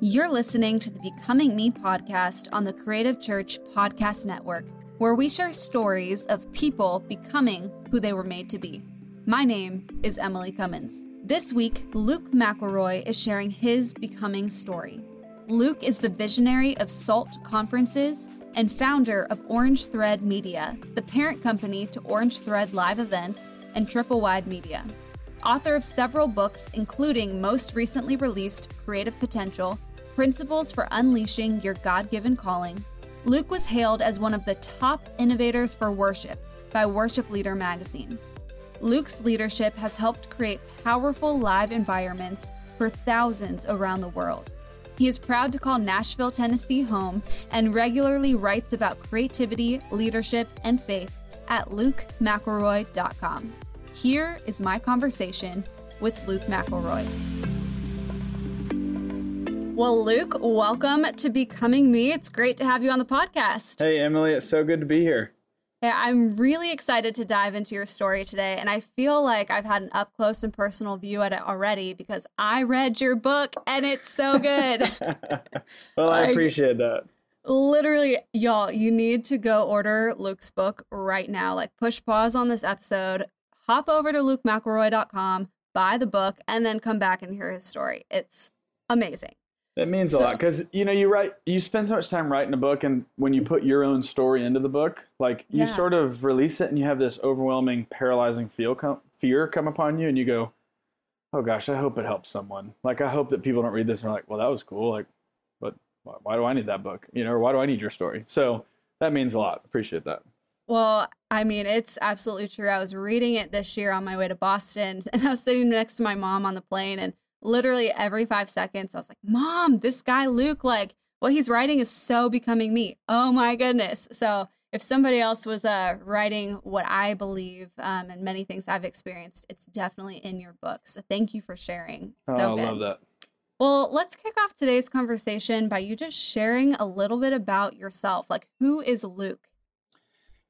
You're listening to the Becoming Me podcast on the Creative Church Podcast Network, where we share stories of people becoming who they were made to be. My name is Emily Cummins. This week, Luke McElroy is sharing his becoming story. Luke is the visionary of SALT conferences and founder of Orange Thread Media, the parent company to Orange Thread Live Events and Triple Wide Media. Author of several books, including most recently released Creative Potential Principles for Unleashing Your God Given Calling, Luke was hailed as one of the top innovators for worship by Worship Leader magazine. Luke's leadership has helped create powerful live environments for thousands around the world. He is proud to call Nashville, Tennessee home and regularly writes about creativity, leadership, and faith at lukemcelroy.com. Here is my conversation with Luke McElroy. Well, Luke, welcome to Becoming Me. It's great to have you on the podcast. Hey, Emily, it's so good to be here. Yeah, I'm really excited to dive into your story today, and I feel like I've had an up close and personal view at it already because I read your book and it's so good. well, I appreciate that. Literally, y'all, you need to go order Luke's book right now. Like, push pause on this episode, hop over to lukemcelroy.com, buy the book, and then come back and hear his story. It's amazing. It means so, a lot because you know you write you spend so much time writing a book, and when you put your own story into the book, like you sort of release it, and you have this overwhelming, paralyzing feel come, fear come upon you, and you go, "Oh gosh, I hope it helps someone." Like I hope that people don't read this and are like, "Well, that was cool." Like, but why, why do I need that book? You know, or why do I need your story? So that means a lot. Appreciate that. Well, I mean, it's absolutely true. I was reading it this year on my way to Boston, and I was sitting next to my mom on the plane, and literally every five seconds, I was like, Mom, this guy Luke, like what he's writing is so becoming me. Oh my goodness. So if somebody else was uh, writing what I believe um, and many things I've experienced, it's definitely in your book. So thank you for sharing. So oh, I love that. Well, let's kick off today's conversation by you just sharing a little bit about yourself. Like, who is Luke?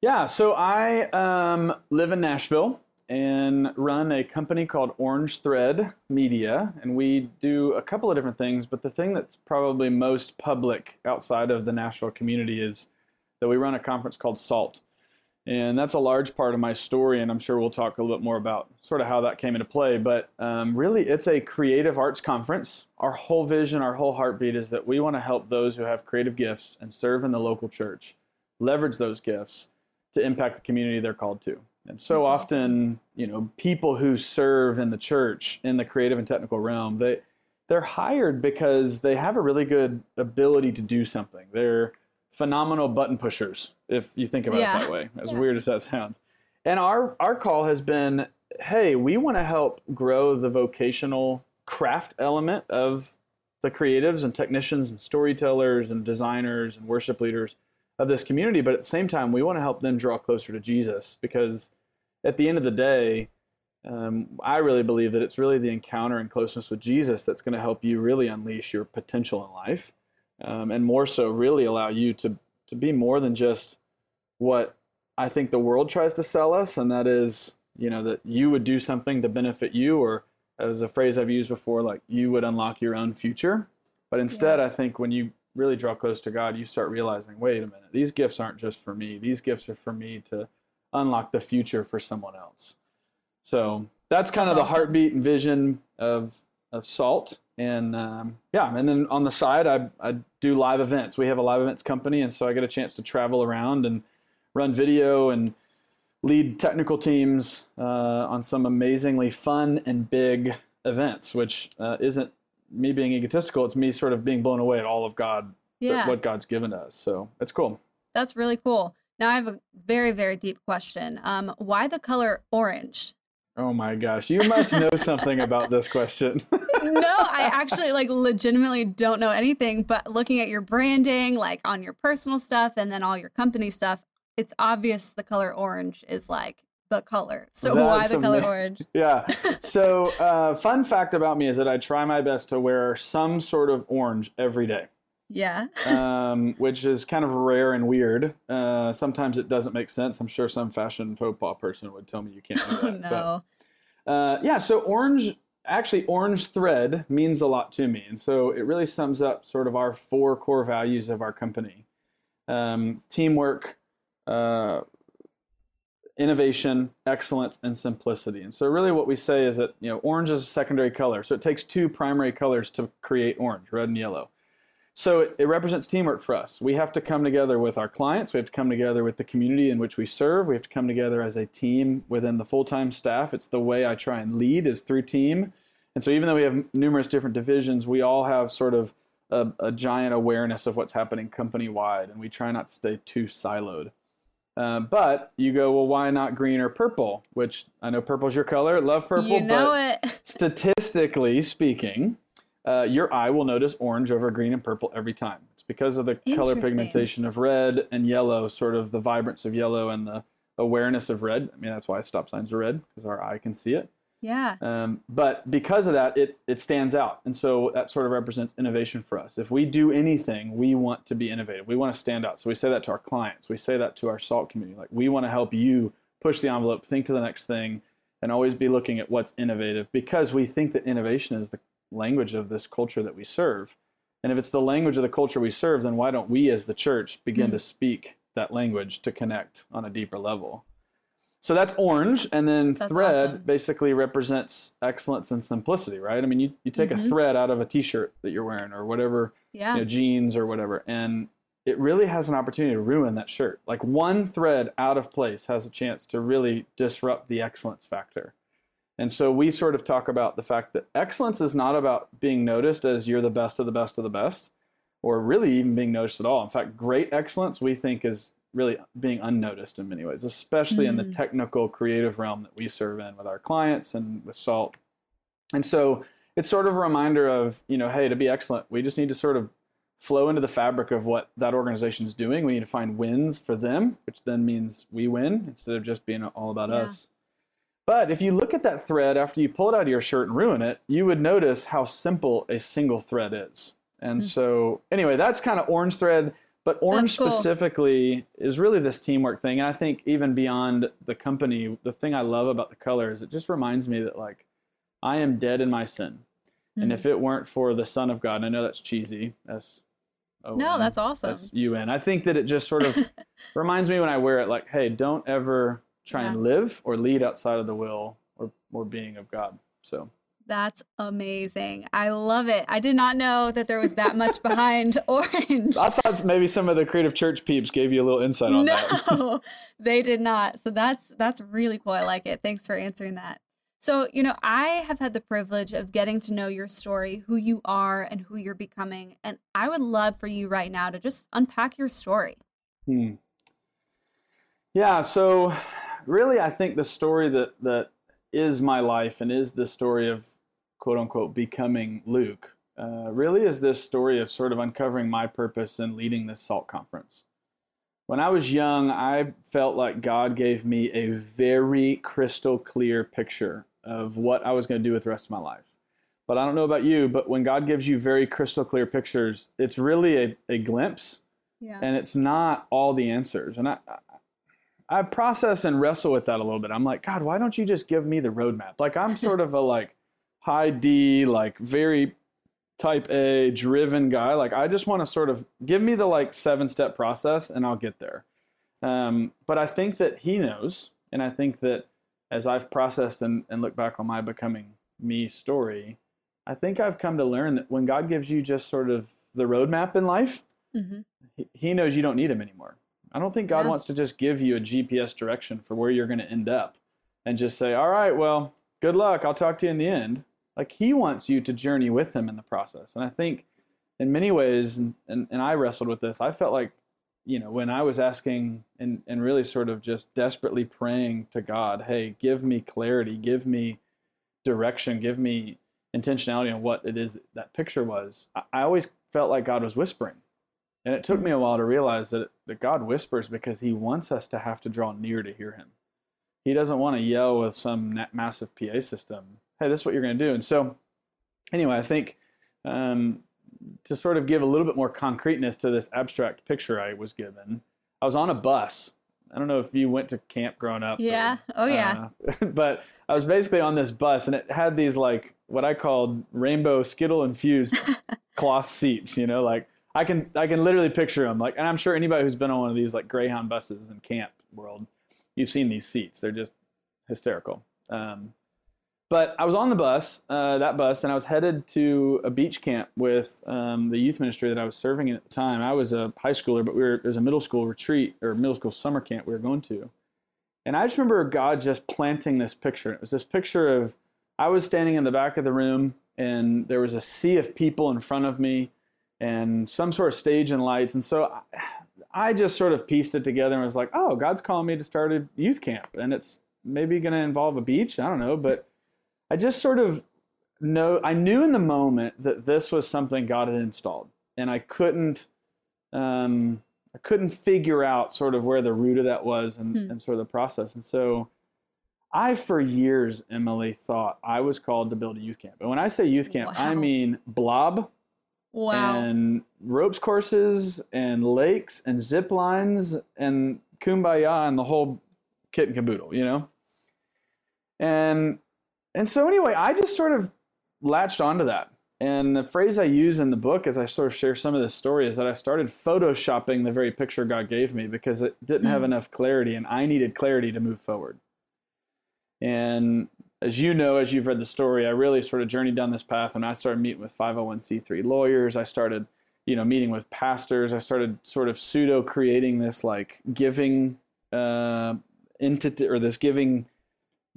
Yeah, so I um, live in Nashville and run a company called Orange Thread Media. And we do a couple of different things, but the thing that's probably most public outside of the Nashville community is that we run a conference called SALT. And that's a large part of my story, and I'm sure we'll talk a little bit more about sort of how that came into play. But um, really, it's a creative arts conference. Our whole vision, our whole heartbeat is that we want to help those who have creative gifts and serve in the local church leverage those gifts to impact the community they're called to. And so That's often, awesome. you know, people who serve in the church in the creative and technical realm, they they're hired because they have a really good ability to do something. They're phenomenal button pushers, if you think about yeah. it that way. As yeah. weird as that sounds. And our our call has been, hey, we want to help grow the vocational craft element of the creatives and technicians and storytellers and designers and worship leaders of this community, but at the same time, we want to help them draw closer to Jesus because at the end of the day, um, I really believe that it's really the encounter and closeness with Jesus that's going to help you really unleash your potential in life, um, and more so, really allow you to to be more than just what I think the world tries to sell us, and that is, you know, that you would do something to benefit you, or as a phrase I've used before, like you would unlock your own future. But instead, yeah. I think when you really draw close to God, you start realizing, wait a minute, these gifts aren't just for me. These gifts are for me to unlock the future for someone else. So that's kind that's of the heartbeat and vision of of Salt. And um, yeah, and then on the side, I, I do live events. We have a live events company, and so I get a chance to travel around and run video and lead technical teams uh, on some amazingly fun and big events, which uh, isn't me being egotistical. It's me sort of being blown away at all of God, yeah. what God's given us. So it's cool. That's really cool. Now I have a very, very deep question. Um, why the color orange? Oh my gosh, you must know something about this question. no, I actually like legitimately don't know anything, but looking at your branding, like on your personal stuff and then all your company stuff, it's obvious the color orange is like the color. So That's why the color orange? Yeah. So, uh, fun fact about me is that I try my best to wear some sort of orange every day. Yeah. um, which is kind of rare and weird. Uh, sometimes it doesn't make sense. I'm sure some fashion faux pas person would tell me you can't do that. no. But, uh, yeah. So orange actually, orange thread means a lot to me. And so it really sums up sort of our four core values of our company um, teamwork, uh, innovation, excellence, and simplicity. And so, really, what we say is that you know, orange is a secondary color. So it takes two primary colors to create orange, red and yellow. So it, it, represents teamwork for us. We have to come together with our clients. We have to come together with the community in which we serve. We have to come together as a team within the full-time staff. It's the way I try and lead is through team. And so even though we have numerous different divisions, we all have sort of a, a giant awareness of what's happening company-wide, and we try not to stay too siloed. Uh, but you go, well, why not green or purple? Which I know purple's your color. Love purple. You know it. statistically speaking, uh, your eye will notice orange over green and purple every time. It's because of the color pigmentation of red and yellow, sort of the vibrance of yellow and the awareness of red. I mean, that's why stop signs are red because our eye can see it. Yeah. Um, but because of that, it it stands out, and so that sort of represents innovation for us. If we do anything, we want to be innovative. We want to stand out. So we say that to our clients. We say that to our salt community. Like we want to help you push the envelope, think to the next thing, and always be looking at what's innovative because we think that innovation is the language of this culture that we serve. And if it's the language of the culture we serve, then why don't we as the church begin mm. to speak that language to connect on a deeper level? So that's orange, and then that's thread awesome. basically represents excellence and simplicity, right? I mean, you, you take mm-hmm. a thread out of a t-shirt that you're wearing or whatever, yeah. you know, jeans or whatever, and it really has an opportunity to ruin that shirt. Like one thread out of place has a chance to really disrupt the excellence factor. And so we sort of talk about the fact that excellence is not about being noticed as you're the best of the best of the best, or really even being noticed at all. In fact, great excellence we think is really being unnoticed in many ways, especially mm-hmm. in the mm. technical creative realm that we serve in with our clients and with Salt. And so it's sort of a reminder of, you know, hey, to be excellent, we just need to sort of flow into the fabric of what that organization is doing. We need to find wins for them, which then means we win instead of just being all about yeah. us. But if you look at that thread after you pull it out of your shirt and ruin it, you would notice how simple a single thread is. And mm. so, anyway, that's kind of orange thread. But orange cool. specifically is really this teamwork thing. And I think even beyond the company, the thing I love about the color is it just reminds me that, like, I am dead in my sin. Mm. And if it weren't for the Son of God, and I know that's cheesy. That's no, that's awesome. That's UN. I think that it just sort of reminds me when I wear it, like, hey, don't ever try yeah. and live or lead outside of the will or, or being of God. So that's amazing. I love it. I did not know that there was that much behind orange. I thought maybe some of the creative church peeps gave you a little insight on no, that. No, they did not. So that's that's really cool. I like it. Thanks for answering that. So, you know, I have had the privilege of getting to know your story, who you are and who you're becoming. And I would love for you right now to just unpack your story. Hmm. Yeah, so really, I think the story that that is my life and is the story of quote unquote becoming Luke uh, really is this story of sort of uncovering my purpose and leading this SALT conference. When I was young, I felt like God gave me a very crystal clear picture of what I was going to do with the rest of my life. But I don't know about you, but when God gives you very crystal clear pictures, it's really a, a glimpse yeah. and it's not all the answers. And I, I process and wrestle with that a little bit. I'm like, God, why don't you just give me the roadmap? Like I'm sort of a like high D, like very type A driven guy. Like I just want to sort of give me the like seven step process and I'll get there. Um, but I think that he knows, and I think that as I've processed and, and looked back on my becoming me story, I think I've come to learn that when God gives you just sort of the roadmap in life, mm-hmm. he, he knows you don't need him anymore. I don't think God yeah. wants to just give you a GPS direction for where you're going to end up and just say, all right, well, good luck. I'll talk to you in the end. Like he wants you to journey with him in the process. And I think in many ways, and, and, I wrestled with this, I felt like, you know, when I was asking and, and really sort of just desperately praying to God, hey, give me clarity, give me direction, give me intentionality on what it is that, that picture was, I, I always felt like God was whispering and it took me a while to realize that, that God whispers because he wants us to have to draw near to hear him. He doesn't want to yell with some massive PA system, hey, this is what you're going to do. And so, anyway, I think um, to sort of give a little bit more concreteness to this abstract picture I was given, I was on a bus I don't know if you went to camp growing up. Yeah. Or, oh yeah. Uh, but I was basically on this bus, and it had these like what I called rainbow Skittle infused cloth seats. You know, like I can I can literally picture them. Like, and I'm sure anybody who's been on one of these like Greyhound buses in camp world, you've seen these seats. They're just hysterical. Um, but I was on the bus, uh, that bus, and I was headed to a beach camp with um, the youth ministry that I was serving in at the time. I was a high schooler, but we were, it was a middle school retreat or middle school summer camp we were going to. And I just remember God just planting this picture. It was this picture of I was standing in the back of the room, and there was a sea of people in front of me, and some sort of stage and lights. And so I, I just sort of pieced it together and was like, "Oh, God's calling me to start a youth camp, and it's maybe going to involve a beach. I don't know, but." I just sort of know I knew in the moment that this was something God had installed, and I couldn't um, I couldn't figure out sort of where the root of that was and, hmm. and sort of the process. And so I for years, Emily, thought I was called to build a youth camp. And when I say youth camp, wow. I mean blob. Wow. And ropes courses and lakes and zip lines and kumbaya and the whole kit and caboodle, you know? And and so anyway, I just sort of latched onto that. And the phrase I use in the book as I sort of share some of this story is that I started photoshopping the very picture God gave me because it didn't have hmm. enough clarity and I needed clarity to move forward. And as you know, as you've read the story, I really sort of journeyed down this path and I started meeting with 501c3 lawyers. I started, you know, meeting with pastors. I started sort of pseudo creating this like giving uh, entity or this giving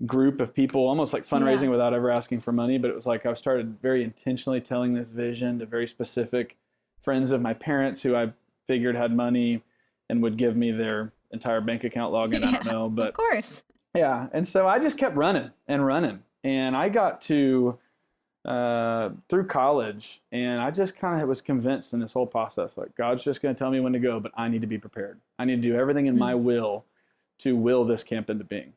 group of people, almost like fundraising yeah. without ever asking for money. But it was like I started very intentionally telling this vision to very specific friends of my parents who I figured had money and would give me their entire bank account login. Yeah, I don't know, but of course, yeah. And so I just kept running and running, and I got to uh, through college, and I just kind of was convinced in this whole process, like God's just going to tell me when to go, but I need to be prepared. I need to do everything in mm-hmm. my will to will this camp into being.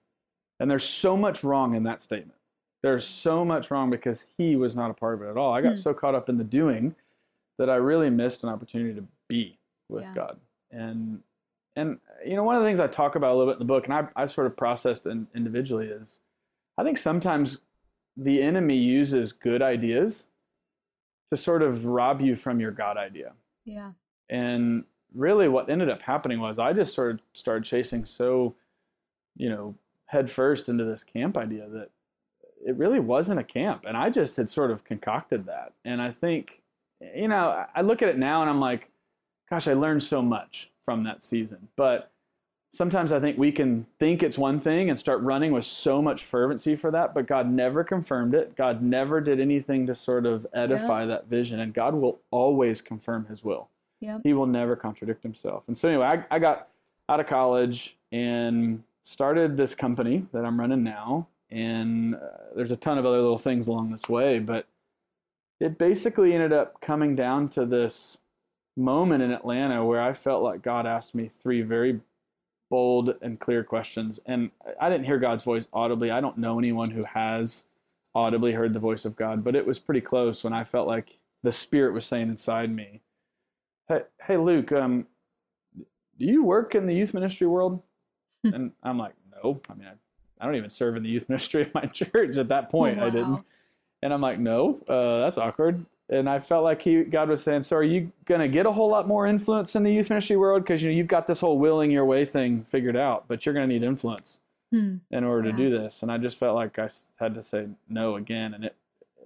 And there's so much wrong in that statement. There's so much wrong because he was not a part of it at all. I got mm. so caught up in the doing that I really missed an opportunity to be with yeah. God. And and you know one of the things I talk about a little bit in the book, and I I sort of processed in, individually is, I think sometimes the enemy uses good ideas to sort of rob you from your God idea. Yeah. And really, what ended up happening was I just sort of started chasing so, you know, headfirst into this camp idea that it really wasn't a camp. And I just had sort of concocted that. And I think, you know, I look at it now and I'm like, gosh, I learned so much from that season. But sometimes I think we can think it's one thing and start running with so much fervency for that, but God never confirmed it. God never did anything to sort of edify that vision. And God will always confirm his will. Yeah. He will never contradict himself. And so anyway, I, I got out of college and started this company that I'm running now, and uh, there's a ton of other little things along this way, but it basically ended up coming down to this moment in Atlanta where I felt like God asked me three very bold and clear questions. And I didn't hear God's voice audibly. I don't know anyone who has audibly heard the voice of God, but it was pretty close when I felt like the Spirit was saying inside me, Hey, hey Luke, um, do you work in the youth ministry world? And I'm like, no. I mean, I, I don't even serve in the youth ministry of my church at that point. Wow. I didn't. And I'm like, no, uh, that's awkward. And I felt like he, God was saying, so are you going to get a whole lot more influence in the youth ministry world? Because you know, you've got this whole willing your way thing figured out, but you're going to need influence hmm. in order yeah. to do this. And I just felt like I had to say no again. And it,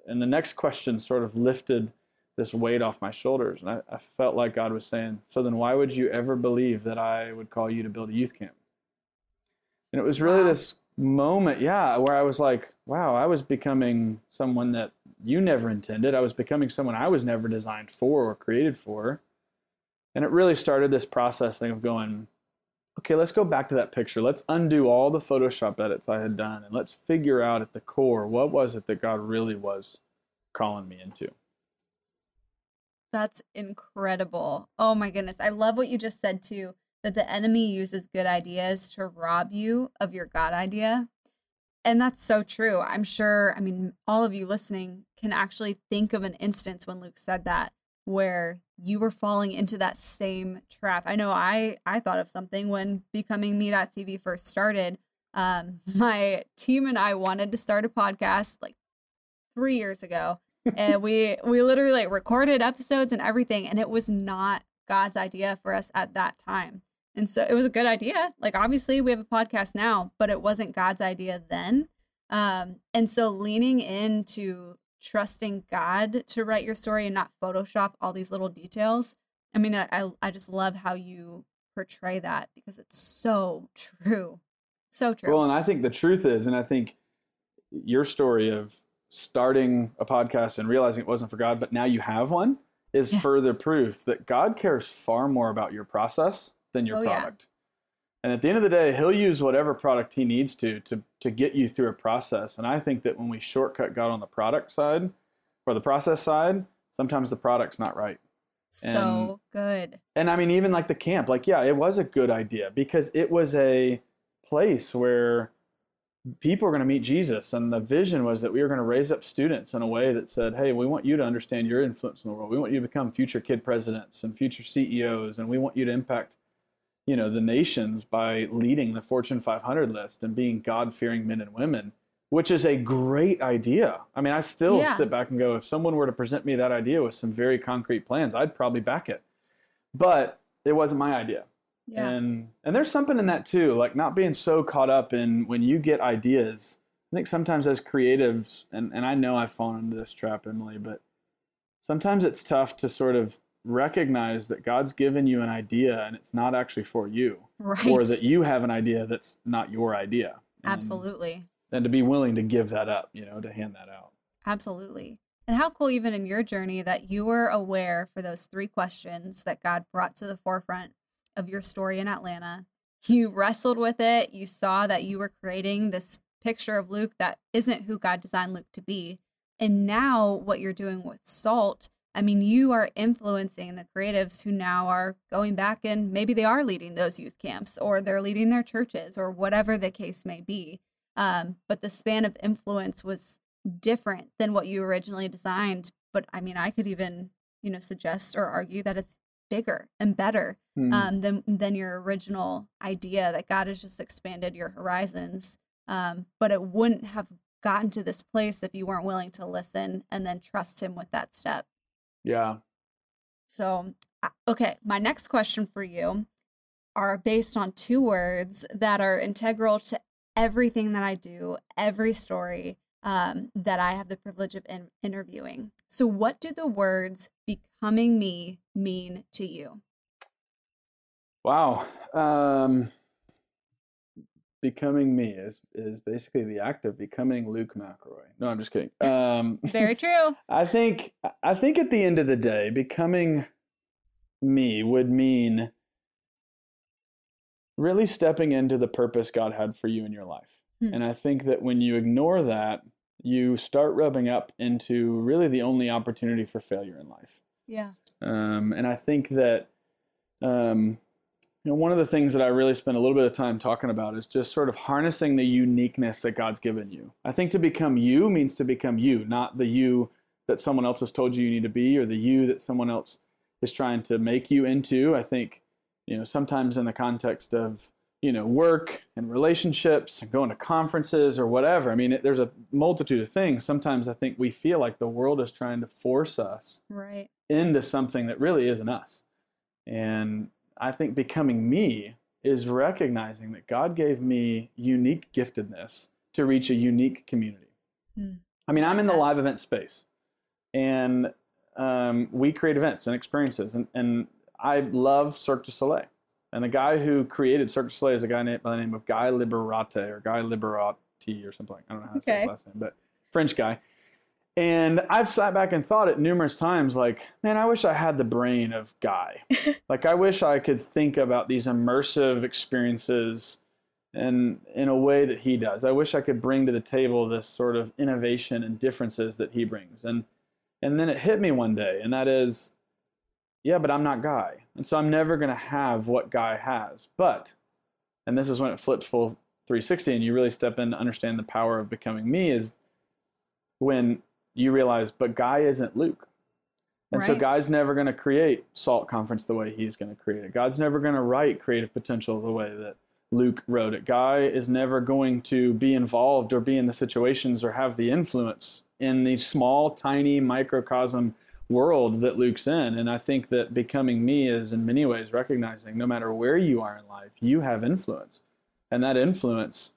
and the next question sort of lifted this weight off my shoulders. And I, I felt like God was saying, so then why would you ever believe that I would call you to build a youth camp? And it was really wow. this moment, yeah, where I was like, wow, I was becoming someone that you never intended. I was becoming someone I was never designed for or created for. And it really started this processing of going, okay, let's go back to that picture. Let's undo all the Photoshop edits I had done and let's figure out at the core what was it that God really was calling me into. That's incredible. Oh my goodness. I love what you just said too that the enemy uses good ideas to rob you of your God idea. And that's so true. I'm sure, I mean, all of you listening can actually think of an instance when Luke said that where you were falling into that same trap. I know I I thought of something when becoming me.tv first started. Um, my team and I wanted to start a podcast like three years ago. and we we literally like recorded episodes and everything, and it was not God's idea for us at that time. And so it was a good idea. Like obviously we have a podcast now, but it wasn't God's idea then. Um, and so leaning into trusting God to write your story and not Photoshop all these little details. I mean, I, I just love how you portray that because it's so true. So true. Well, and I think the truth is, and I think your story of starting a podcast and realizing it wasn't for God, but now you have one is yeah. further proof that God cares far more about your process than your oh, product. Yeah. And at the end of the day, he'll use whatever product he needs to to to get you through a process. And I think that when we shortcut God on the product side or the process side, sometimes the product's not right. So and, good. And I mean, even like the camp, like, yeah, it was a good idea because it was a place where people were going to meet Jesus. And the vision was that we were going to raise up students in a way that said, hey, we want you to understand your influence in the world. We want you to become future kid presidents and future CEOs. And we want you to impact you know the nations by leading the Fortune 500 list and being God-fearing men and women, which is a great idea. I mean, I still yeah. sit back and go, if someone were to present me that idea with some very concrete plans, I'd probably back it. But it wasn't my idea. Yeah. And and there's something in that too, like not being so caught up in when you get ideas. I think sometimes as creatives, and, and I know I've fallen into this trap, Emily, but sometimes it's tough to sort of recognize that God's given you an idea and it's not actually for you. Right. Or that you have an idea that's not your idea. And, Absolutely. And to be willing to give that up, you know, to hand that out. Absolutely. And how cool, even in your journey, that you were aware for those three questions that God brought to the forefront of your story in Atlanta. You wrestled with it. You saw that you were creating this picture of Luke that isn't who God designed Luke to be. And now, what you're doing with Salt I mean, you are influencing the creatives who now are going back and maybe they are leading those youth camps or they're leading their churches or whatever the case may be. Um, but the span of influence was different than what you originally designed. But I mean, I could even, you know, suggest or argue that it's bigger and better mm. um, than than your original idea. That God has just expanded your horizons. Um, but it wouldn't have gotten to this place if you weren't willing to listen and then trust Him with that step. Yeah. So, okay, my next question for you are based on two words that are integral to everything that I do, every story um, that I have the privilege of in- interviewing. So, what do the words becoming me mean to you? Wow. Um, becoming me is is basically the act of becoming Luke McElroy. No, I'm just kidding. Um, Very true. I think I think at the end of the day, becoming me would mean really stepping into the purpose God had for you in your life. Hmm. And I think that when you ignore that, you start rubbing up into really the only opportunity for failure in life. Yeah. Um, and I think that um, you know, one of the things that I really spend a little bit of time talking about is just sort of harnessing the uniqueness that God's given you. I think to become you means to become you, not the you that someone else has told you you need to be or the you that someone else is trying to make you into. I think, you know, sometimes in the context of, you know, work and relationships and going to conferences or whatever. I mean, it, there's a multitude of things. Sometimes I think we feel like the world is trying to force us right. into something that really isn't us. And I think becoming me is recognizing that God gave me unique giftedness to reach a unique community. Hmm. I mean, I'm in the live event space, and um, we create events and experiences, and, and I love Cirque du Soleil. And the guy who created Cirque du Soleil is a guy named, by the name of Guy Liberate or Guy Liberati or something. I don't know how to okay. say his last name, but French guy. And I've sat back and thought it numerous times like, man, I wish I had the brain of Guy. like, I wish I could think about these immersive experiences and in a way that he does. I wish I could bring to the table this sort of innovation and differences that he brings. And and then it hit me one day, and that is, yeah, but I'm not Guy. And so I'm never going to have what Guy has. But, and this is when it flips full 360 and you really step in to understand the power of becoming me is when you realize, but Guy isn't Luke. And so Right. God's never going to create Salt Conference the way He's going to create it. God's never going to write Creative Potential the way that Luke wrote it. Guy is never going to be involved or be in the situations or have the influence in the small, tiny microcosm world that Luke's in. And I think that becoming me is in many ways recognizing no matter where you are in life, you have influence. And that influence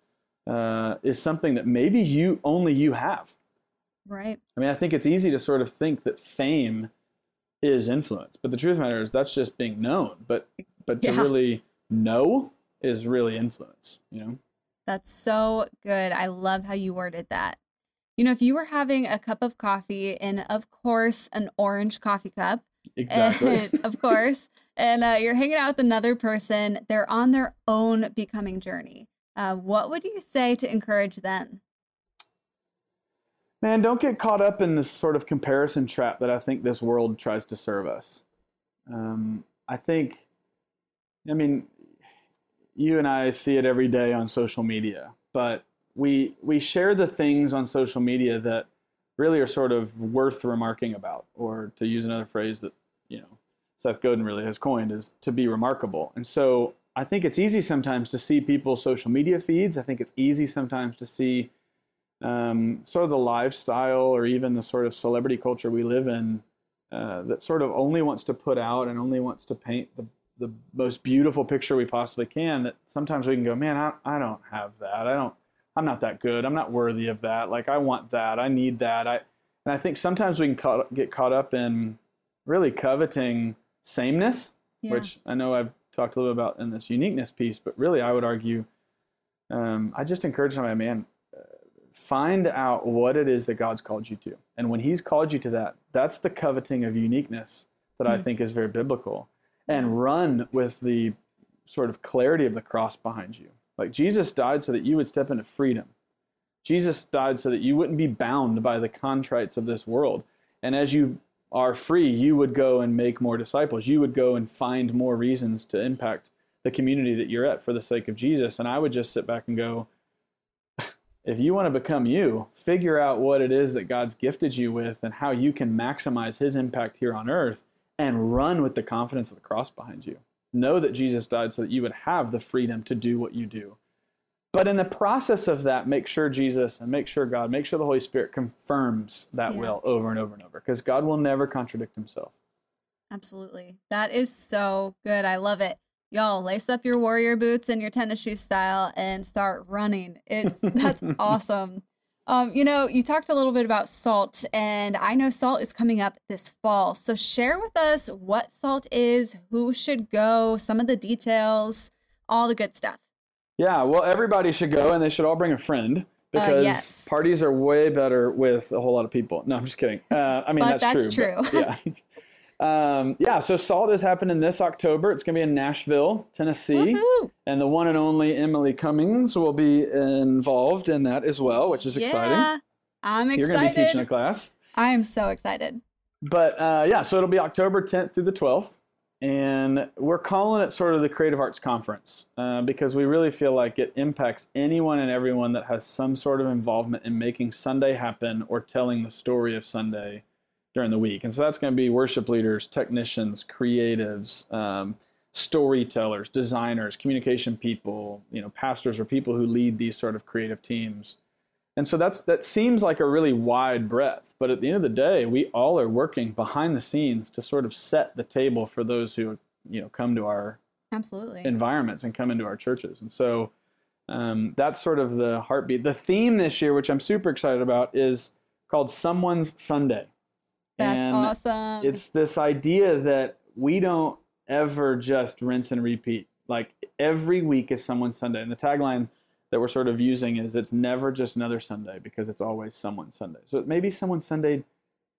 uh, is something that maybe you only you have. Right. I mean, I think it's easy to sort of think that fame is influence, but the truth of the matter is that's just being known. But but to really know is really influence. You know. That's so good. I love how you worded that. You know, if you were having a cup of coffee and, of course, an orange coffee cup, Exactly. and, of course, and uh, you're hanging out with another person, they're on their own becoming journey. Uh, what would you say to encourage them? Man, don't get caught up in this sort of comparison trap that I think this world tries to serve us. Um, I think, I mean, you and I see it every day on social media, but we we share the things on social media that really are sort of worth remarking about, or to use another phrase that you know Seth Godin really has coined is to be remarkable. And so I think it's easy sometimes to see people's social media feeds. I think it's easy sometimes to see um, sort of the lifestyle or even the sort of celebrity culture we live in uh, that sort of only wants to put out and only wants to paint the, the most beautiful picture we possibly can that sometimes we can go man I, I don't have that. I don't i'm not that good. I'm not worthy of that. Like i want that. I need that. I and i think sometimes we can caught, get caught up in really coveting sameness Yeah. which i know i've talked a little about in this uniqueness piece but really i would argue um, i just encourage my man find out what it is that God's called you to. And when He's called you to that, that's the coveting of uniqueness that I Hmm. think is very biblical. And run with the sort of clarity of the cross behind you. Like Jesus died so that you would step into freedom. Jesus died so that you wouldn't be bound by the contrites of this world. And as you are free, you would go and make more disciples. You would go and find more reasons to impact the community that you're at for the sake of Jesus. And I would just sit back and go, if you want to become you, figure out what it is that God's gifted you with and how you can maximize his impact here on earth and run with the confidence of the cross behind you. Know that Jesus died so that you would have the freedom to do what you do. But in the process of that, make sure Jesus and make sure God, make sure the Holy Spirit confirms that Yeah. will over and over and over because God will never contradict himself. Absolutely. That is so good. I love it. Y'all lace up your warrior boots and your tennis shoe style and start running. It's that's awesome. Um, you know, you talked a little bit about salt, and I know salt is coming up this fall. So share with us what salt is, who should go, some of the details, all the good stuff. Yeah, well, everybody should go and they should all bring a friend because Uh, yes. parties are way better with a whole lot of people. No, I'm just kidding. Uh, I mean, But that's, that's true. but- yeah. Um, yeah, so Salt is happening this October. It's going to be in Nashville, Tennessee. Woohoo! And the one and only Emily Cummings will be involved in that as well, which is exciting. Yeah, I'm excited. You're going to be teaching a class. I am so excited. But uh, yeah, so it'll be October 10th through the 12th. And we're calling it sort of the Creative Arts Conference uh, because we really feel like it impacts anyone and everyone that has some sort of involvement in making Sunday happen or telling the story of Sunday during the week. And so that's going to be worship leaders, technicians, creatives, um, storytellers, designers, communication people, you know, pastors or people who lead these sort of creative teams. And so that's that seems like a really wide breadth, but at the end of the day, we all are working behind the scenes to sort of set the table for those who you know come to our Absolutely. environments and come into our churches. And so um, that's sort of the heartbeat. The theme this year, which I'm super excited about, is called Someone's Sunday. That's and awesome. It's this idea that we don't ever just rinse and repeat. Like every week is someone's Sunday. And the tagline that we're sort of using is it's never just another Sunday because it's always someone's Sunday. So it may be someone's Sunday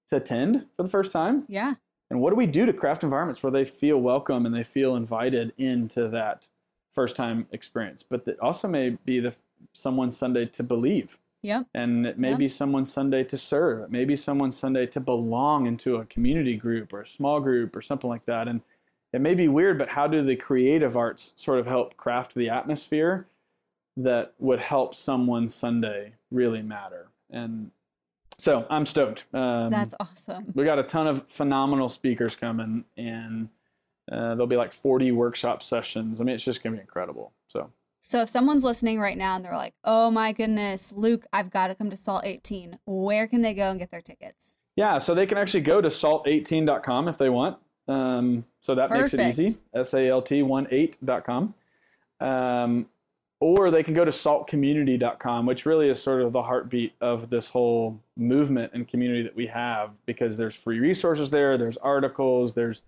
to attend for the first time. yeah. And what do we do to craft environments where they feel welcome and they feel invited into that first time experience? But it also may be the someone's Sunday to believe. Yep. And it may Yep. be someone's Sunday to serve. It may be someone's Sunday to belong into a community group or a small group or something like that. And it may be weird, but how do the creative arts sort of help craft the atmosphere that would help someone Sunday really matter? And so I'm stoked. Um, That's awesome. We got a ton of phenomenal speakers coming, and uh, there'll be like 40 workshop sessions. I mean, it's just gonna be incredible. So. So if someone's listening right now and they're like, "Oh my goodness, Luke, I've got to come to Salt 18," where can they go and get their tickets? Yeah, so they can actually go to salt18.com if they want. Um, so that Perfect. makes it easy. S A L T 18.com. Um, or they can go to saltcommunity.com, which really is sort of the heartbeat of this whole movement and community that we have because there's free resources there, there's articles, there's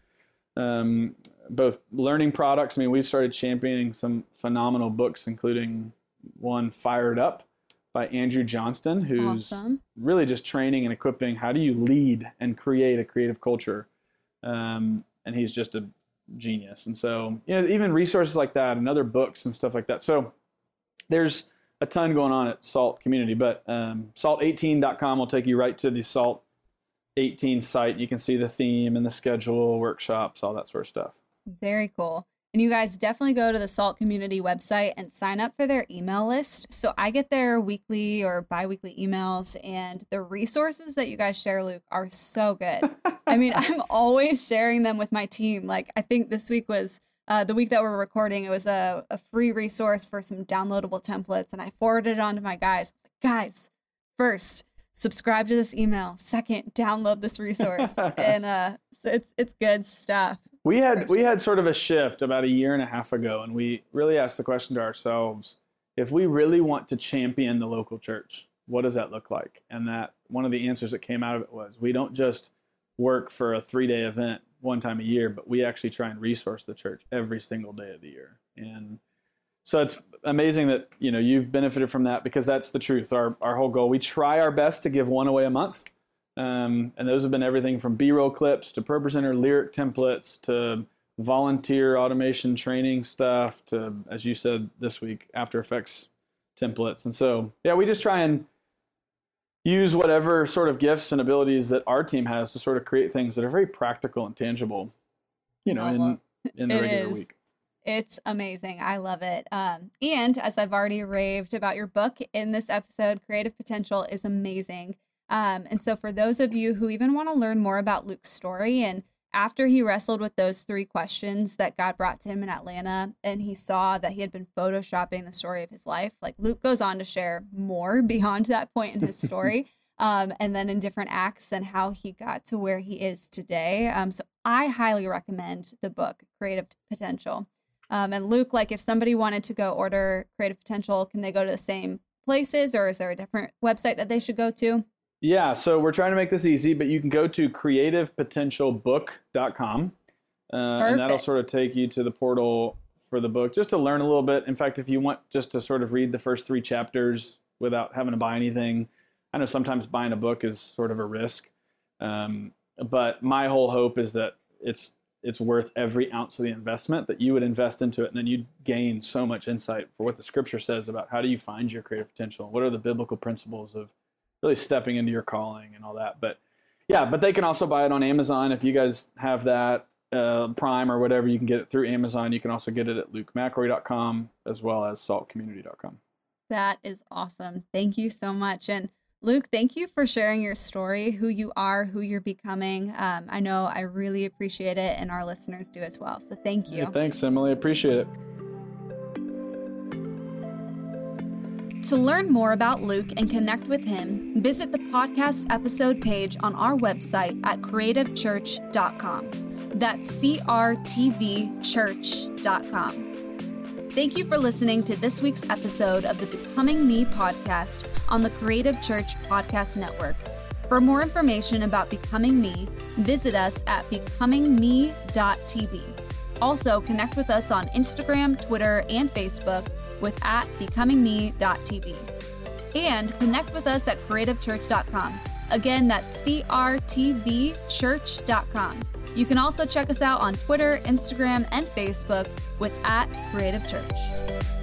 um, both learning products. I mean, we've started championing some phenomenal books, including one Fired Up by Andrew Johnston, who's awesome. really just training and equipping how do you lead and create a creative culture. Um, and he's just a genius. And so, you know, even resources like that and other books and stuff like that. So there's a ton going on at Salt Community, but um, salt18.com will take you right to the Salt 18 site. You can see the theme and the schedule, workshops, all that sort of stuff. Very cool. And you guys definitely go to the Salt Community website and sign up for their email list. So I get their weekly or bi weekly emails, and the resources that you guys share, Luke, are so good. I mean, I'm always sharing them with my team. Like, I think this week was uh, the week that we're recording, it was a, a free resource for some downloadable templates, and I forwarded it on to my guys. Like, guys, first, subscribe to this email. Second, download this resource, and uh, so it's it's good stuff. We had we had sort of a shift about a year and a half ago, and we really asked the question to ourselves: if we really want to champion the local church, what does that look like? And that one of the answers that came out of it was we don't just work for a three day event one time a year, but we actually try and resource the church every single day of the year. And so it's amazing that you know you've benefited from that because that's the truth. Our our whole goal. We try our best to give one away a month, um, and those have been everything from B-roll clips to ProPresenter lyric templates to volunteer automation training stuff to, as you said this week, After Effects templates. And so yeah, we just try and use whatever sort of gifts and abilities that our team has to sort of create things that are very practical and tangible, you know, in, in the regular is. week. It's amazing. I love it. Um, and as I've already raved about your book in this episode, Creative Potential is amazing. Um, and so, for those of you who even want to learn more about Luke's story and after he wrestled with those three questions that God brought to him in Atlanta and he saw that he had been photoshopping the story of his life, like Luke goes on to share more beyond that point in his story. um, and then in different acts and how he got to where he is today. Um, so I highly recommend the book, Creative Potential. Um, and Luke, like if somebody wanted to go order Creative Potential, can they go to the same places or is there a different website that they should go to? Yeah, so we're trying to make this easy, but you can go to creativepotentialbook.com. Uh, and that'll sort of take you to the portal for the book just to learn a little bit. In fact, if you want just to sort of read the first three chapters without having to buy anything, I know sometimes buying a book is sort of a risk. Um, but my whole hope is that it's it's worth every ounce of the investment that you would invest into it and then you'd gain so much insight for what the scripture says about how do you find your creative potential what are the biblical principles of really stepping into your calling and all that. But yeah, but they can also buy it on Amazon if you guys have that uh, Prime or whatever. You can get it through Amazon. You can also get it at lukemcelroy.com as well as saltcommunity.com. That is awesome. Thank you so much. And Luke, thank you for sharing your story, who you are, who you're becoming. Um, I know I really appreciate it, and our listeners do as well. So thank you. thanks, Emily. Appreciate it. To learn more about Luke and connect with him, visit the podcast episode page on our website at creativechurch.com. That's C R T V church.com. Thank you for listening to this week's episode of the Becoming Me podcast on the Creative Church Podcast Network. For more information about Becoming Me, visit us at becomingme.tv. Also, connect with us on Instagram, Twitter, and Facebook with at becomingme.tv. And connect with us at creativechurch.com. Again, that's crtvchurch.com. You can also check us out on Twitter, Instagram, and Facebook with at Creative Church.